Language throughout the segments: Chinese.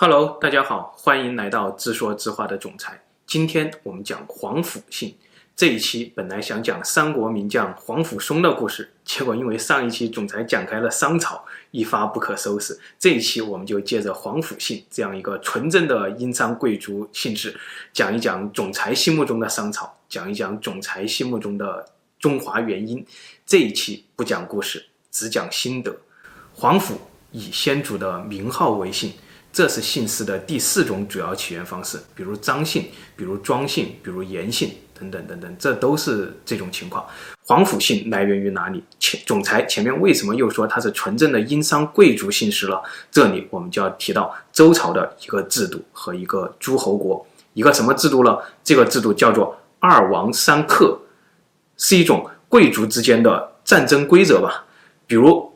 Hello，大家好，欢迎来到自说自话的总裁。今天我们讲皇甫信。这一期本来想讲三国名将皇甫嵩的故事，结果因为上一期总裁讲开了商朝，一发不可收拾。这一期我们就借着皇甫信这样一个纯正的殷商贵族姓氏，讲一讲总裁心目中的商朝，讲一讲总裁心目中的中华元音。这一期不讲故事，只讲心得。皇甫以先祖的名号为姓。这是姓氏的第四种主要起源方式，比如张姓，比如庄姓，比如严姓等等等等，这都是这种情况。皇甫姓来源于哪里？前总裁前面为什么又说他是纯正的殷商贵族姓氏了？这里我们就要提到周朝的一个制度和一个诸侯国，一个什么制度呢？这个制度叫做二王三客，是一种贵族之间的战争规则吧。比如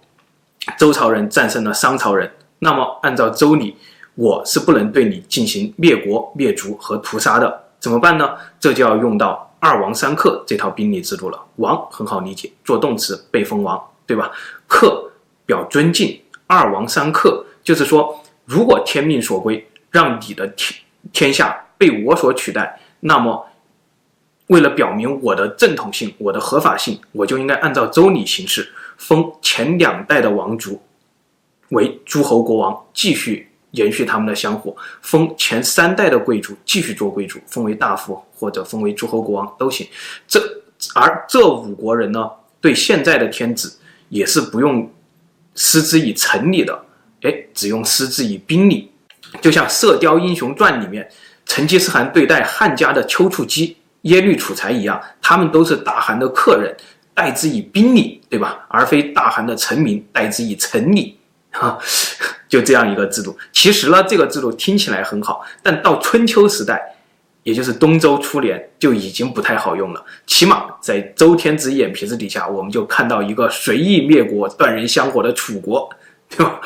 周朝人战胜了商朝人。那么，按照周礼，我是不能对你进行灭国、灭族和屠杀的。怎么办呢？这就要用到二王三客这套兵礼制度了。王很好理解，做动词被封王，对吧？客表尊敬，二王三客就是说，如果天命所归，让你的天天下被我所取代，那么为了表明我的正统性、我的合法性，我就应该按照周礼行事，封前两代的王族。为诸侯国王，继续延续他们的香火；封前三代的贵族，继续做贵族，封为大夫或者封为诸侯国王都行。这而这五国人呢，对现在的天子也是不用施之以臣礼的，哎，只用施之以兵礼。就像《射雕英雄传》里面成吉思汗对待汉家的丘处机、耶律楚材一样，他们都是大汗的客人，待之以兵礼，对吧？而非大汗的臣民，待之以臣礼。哈，就这样一个制度。其实呢，这个制度听起来很好，但到春秋时代，也就是东周初年，就已经不太好用了。起码在周天子眼皮子底下，我们就看到一个随意灭国、断人香火的楚国，对吧？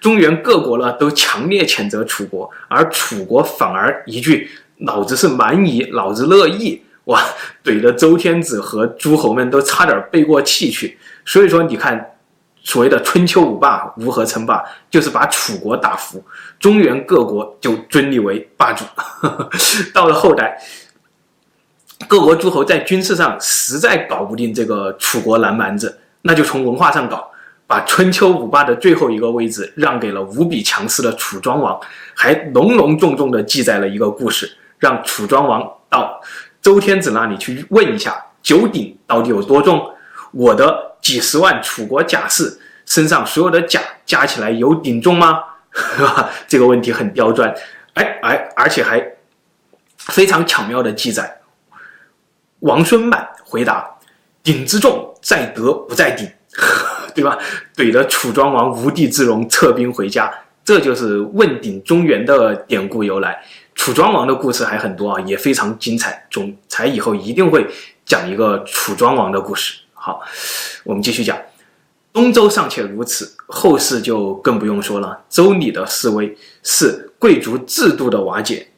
中原各国呢都强烈谴责楚国，而楚国反而一句“老子是蛮夷，老子乐意”，哇，怼得周天子和诸侯们都差点背过气去。所以说，你看。所谓的春秋五霸如何称霸，就是把楚国打服，中原各国就尊你为霸主。到了后代，各国诸侯在军事上实在搞不定这个楚国南蛮子，那就从文化上搞，把春秋五霸的最后一个位置让给了无比强势的楚庄王，还隆隆重重地记载了一个故事，让楚庄王到周天子那里去问一下九鼎到底有多重，我的。几十万楚国甲士身上所有的甲加起来有鼎重吗？这个问题很刁钻，哎哎，而且还非常巧妙的记载。王孙满回答：“鼎之重在德不在鼎，对吧？”怼得楚庄王无地自容，撤兵回家。这就是问鼎中原的典故由来。楚庄王的故事还很多啊，也非常精彩。总裁以后一定会讲一个楚庄王的故事。好，我们继续讲，东周尚且如此，后世就更不用说了。周礼的式微是贵族制度的瓦解，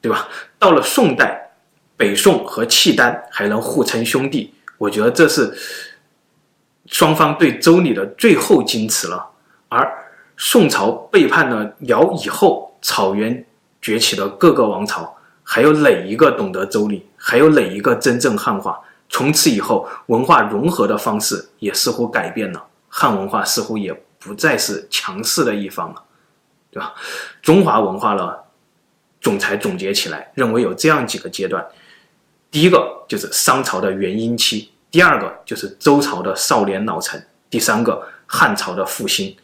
对吧？到了宋代，北宋和契丹还能互称兄弟，我觉得这是双方对周礼的最后矜持了。而宋朝背叛了辽以后，草原崛起的各个王朝，还有哪一个懂得周礼？还有哪一个真正汉化？从此以后，文化融合的方式也似乎改变了，汉文化似乎也不再是强势的一方了，对吧？中华文化呢，总裁总结起来认为有这样几个阶段：第一个就是商朝的元婴期，第二个就是周朝的少年老成，第三个汉朝的复兴，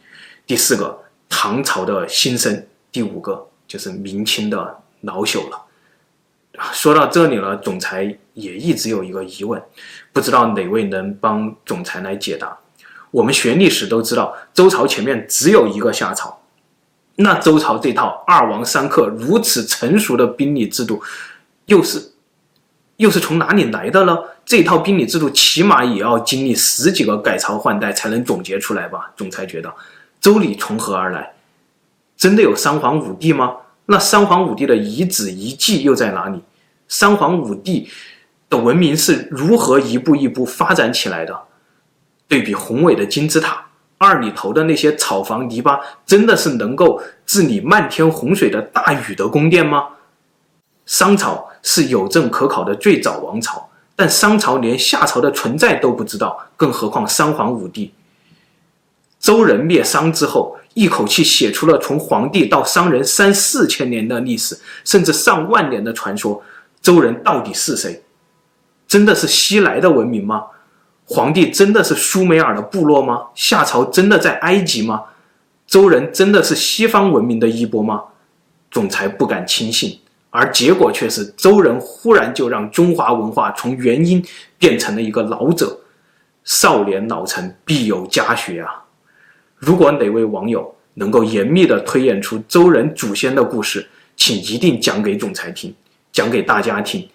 第四个唐朝的兴盛，第五个就是明清的老朽了。说到这里了，总裁也一直有一个疑问，不知道哪位能帮总裁来解答。我们学历史都知道，周朝前面只有一个夏朝，那周朝这套二王三客如此成熟的兵礼制度，又是又是从哪里来的呢？这套兵礼制度起码也要经历十几个改朝换代才能总结出来吧？总裁觉得，周礼从何而来？真的有三皇五帝吗？那三皇五帝的遗址遗迹又在哪里？三皇五帝的文明是如何一步一步发展起来的？对比宏伟的金字塔二里头的那些草房篱笆，真的是能够治理漫天洪水的大禹的宫殿吗？商朝是有证可考的最早王朝，但商朝连夏朝的存在都不知道，更何况三皇五帝？周人灭商之后，一口气写出了从皇帝到商人三四千年的历史，甚至上万年的传说。周人到底是谁？真的是西来的文明吗？皇帝真的是苏美尔的部落吗？夏朝真的在埃及吗？周人真的是西方文明的衣钵吗？总裁不敢轻信。而结果却是，周人忽然就让中华文化从元婴变成了一个老者。少年老成，必有家学啊！如果哪位网友能够严密的推演出周人祖先的故事，请一定讲给总裁听，讲给大家听。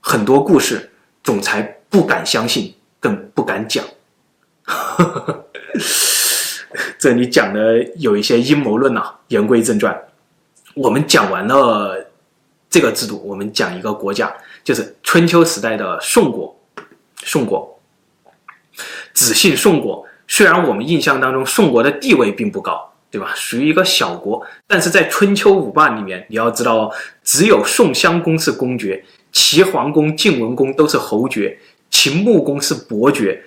很多故事，总裁不敢相信，更不敢讲。这里讲的有一些阴谋论啊。言归正传，我们讲完了。这个制度，我们讲一个国家，就是春秋时代的宋国。宋国，子姓宋国。虽然我们印象当中宋国的地位并不高，对吧？属于一个小国，但是在春秋五霸里面，你要知道，只有宋襄公是公爵，齐桓公、晋文公都是侯爵，秦穆公是伯爵，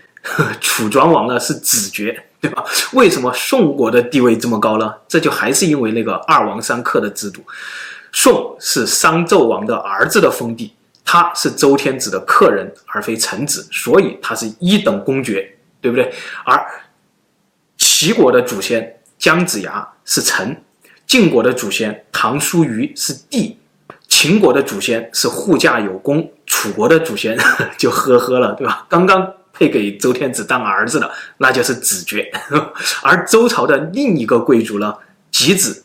楚庄王呢是子爵，对吧？为什么宋国的地位这么高呢？这就还是因为那个二王三客的制度。宋是商纣王的儿子的封地，他是周天子的客人，而非臣子，所以他是一等公爵，对不对？而齐国的祖先姜子牙是臣，晋国的祖先唐叔虞是帝，秦国的祖先是护驾有功，楚国的祖先 就呵呵了，对吧？刚刚配给周天子当儿子的，那就是子爵，而周朝的另一个贵族呢，箕子。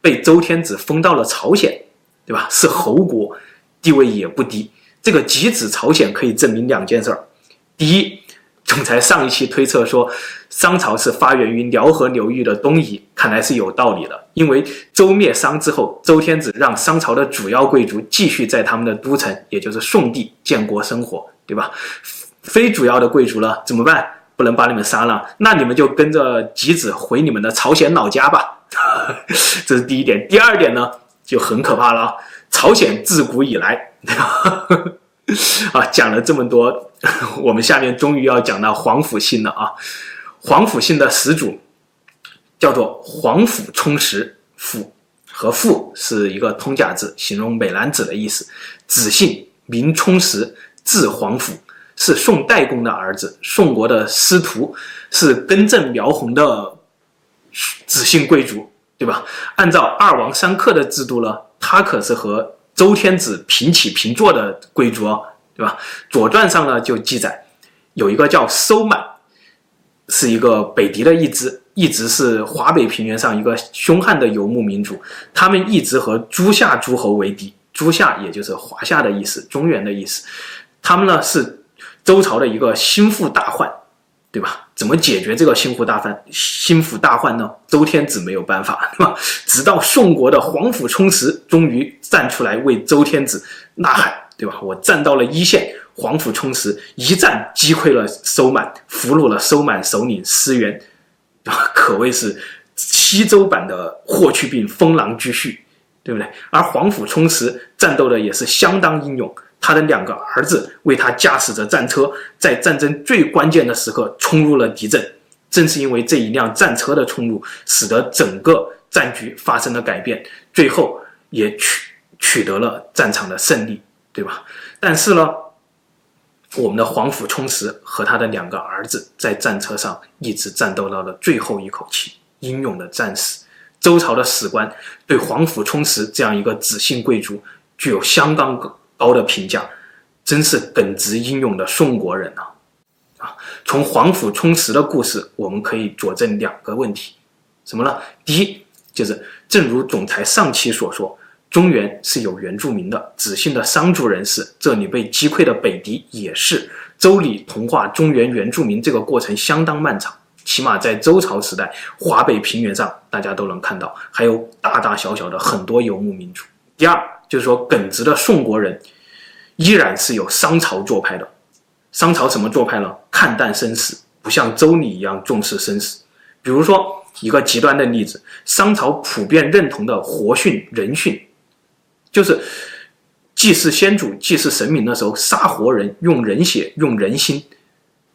被周天子封到了朝鲜，对吧？是侯国，地位也不低。这个箕子朝鲜可以证明两件事儿：第一，总裁上一期推测说商朝是发源于辽河流域的东夷，看来是有道理的。因为周灭商之后，周天子让商朝的主要贵族继续在他们的都城，也就是宋地建国生活，对吧？非主要的贵族呢怎么办？不能把你们杀了，那你们就跟着箕子回你们的朝鲜老家吧。这是第一点，第二点呢就很可怕了。朝鲜自古以来，对吧？啊，讲了这么多，我们下面终于要讲到皇甫姓了啊。皇甫姓的始祖叫做皇甫充实，甫和父是一个通假字，形容美男子的意思。子姓名充实，字皇甫，是宋代公的儿子，宋国的司徒，是根正苗红的。子姓贵族，对吧？按照二王三客的制度呢，他可是和周天子平起平坐的贵族，对吧？《左传》上呢就记载，有一个叫收满，是一个北狄的一支，一直是华北平原上一个凶悍的游牧民族，他们一直和诸夏诸侯为敌，诸夏也就是华夏的意思，中原的意思，他们呢是周朝的一个心腹大患。对吧？怎么解决这个心腹大患？心腹大患呢？周天子没有办法，对吧？直到宋国的皇甫充实终于站出来为周天子呐喊，对吧？我站到了一线，皇甫充实一战击溃了收满，俘虏了收满首领师元，啊，可谓是西周版的霍去病封狼居胥，对不对？而皇甫充实战斗的也是相当英勇。他的两个儿子为他驾驶着战车，在战争最关键的时刻冲入了敌阵。正是因为这一辆战车的冲入，使得整个战局发生了改变，最后也取取得了战场的胜利，对吧？但是呢，我们的皇甫充实和他的两个儿子在战车上一直战斗到了最后一口气，英勇的战死。周朝的史官对皇甫充实这样一个子姓贵族具有相当高的评价，真是耿直英勇的宋国人啊！啊，从皇甫充实的故事，我们可以佐证两个问题，什么呢？第一，就是正如总裁上期所说，中原是有原住民的，子姓的商族人士，这里被击溃的北狄也是。周礼同化中原原住民这个过程相当漫长，起码在周朝时代，华北平原上大家都能看到，还有大大小小的很多游牧民族。第二。就是说，耿直的宋国人依然是有商朝做派的。商朝什么做派呢？看淡生死，不像周礼一样重视生死。比如说一个极端的例子，商朝普遍认同的活训、人训，就是祭祀先祖、祭祀神明的时候杀活人，用人血、用人心，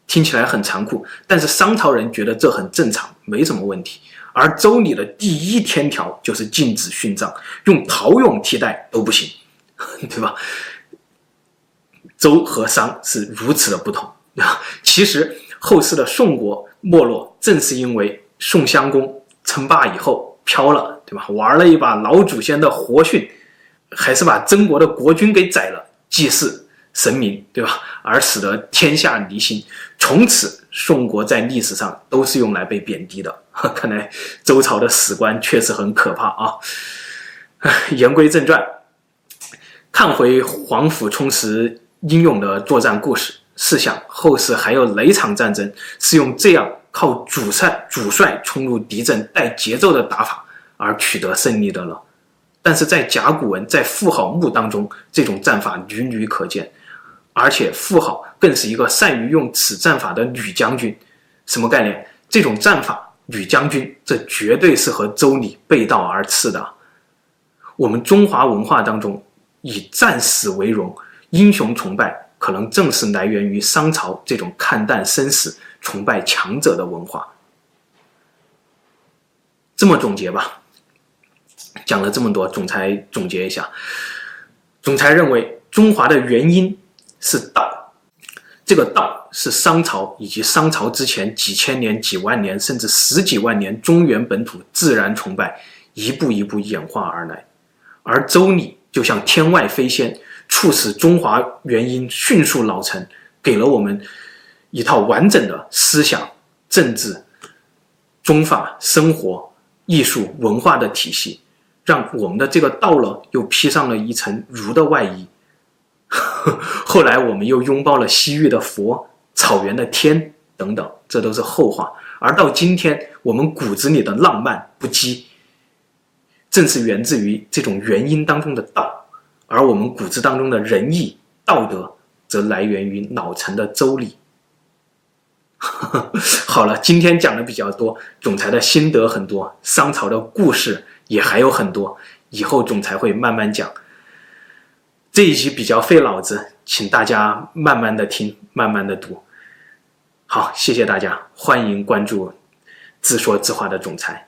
听起来很残酷，但是商朝人觉得这很正常，没什么问题。而周礼的第一天条就是禁止殉葬，用陶俑替代都不行，对吧？周和商是如此的不同啊！其实后世的宋国没落，正是因为宋襄公称霸以后飘了，对吧？玩了一把老祖先的活训，还是把曾国的国君给宰了，祭祀神明，对吧？而使得天下离心，从此宋国在历史上都是用来被贬低的。看来周朝的史官确实很可怕啊！言归正传，看回皇甫充实。英勇的作战故事，试想后世还有哪场战争是用这样靠主帅主帅冲入敌阵带节奏的打法而取得胜利的呢？但是在甲骨文在妇好墓当中，这种战法屡屡可见，而且妇好更是一个善于用此战法的女将军。什么概念？这种战法，女将军，这绝对是和周礼背道而驰的。我们中华文化当中以战死为荣。英雄崇拜可能正是来源于商朝这种看淡生死、崇拜强者的文化。这么总结吧，讲了这么多，总裁总结一下。总裁认为，中华的原因是道，这个道是商朝以及商朝之前几千年、几万年甚至十几万年中原本土自然崇拜一步一步演化而来，而周礼就像天外飞仙。促使中华元音迅速老成，给了我们一套完整的思想、政治、宗法、生活、艺术、文化的体系，让我们的这个道呢又披上了一层儒的外衣。后来我们又拥抱了西域的佛、草原的天等等，这都是后话。而到今天，我们骨子里的浪漫不羁，正是源自于这种原因当中的道。而我们骨子当中的仁义道德，则来源于老成的周礼。好了，今天讲的比较多，总裁的心得很多，商朝的故事也还有很多，以后总裁会慢慢讲。这一集比较费脑子，请大家慢慢的听，慢慢的读。好，谢谢大家，欢迎关注自说自话的总裁。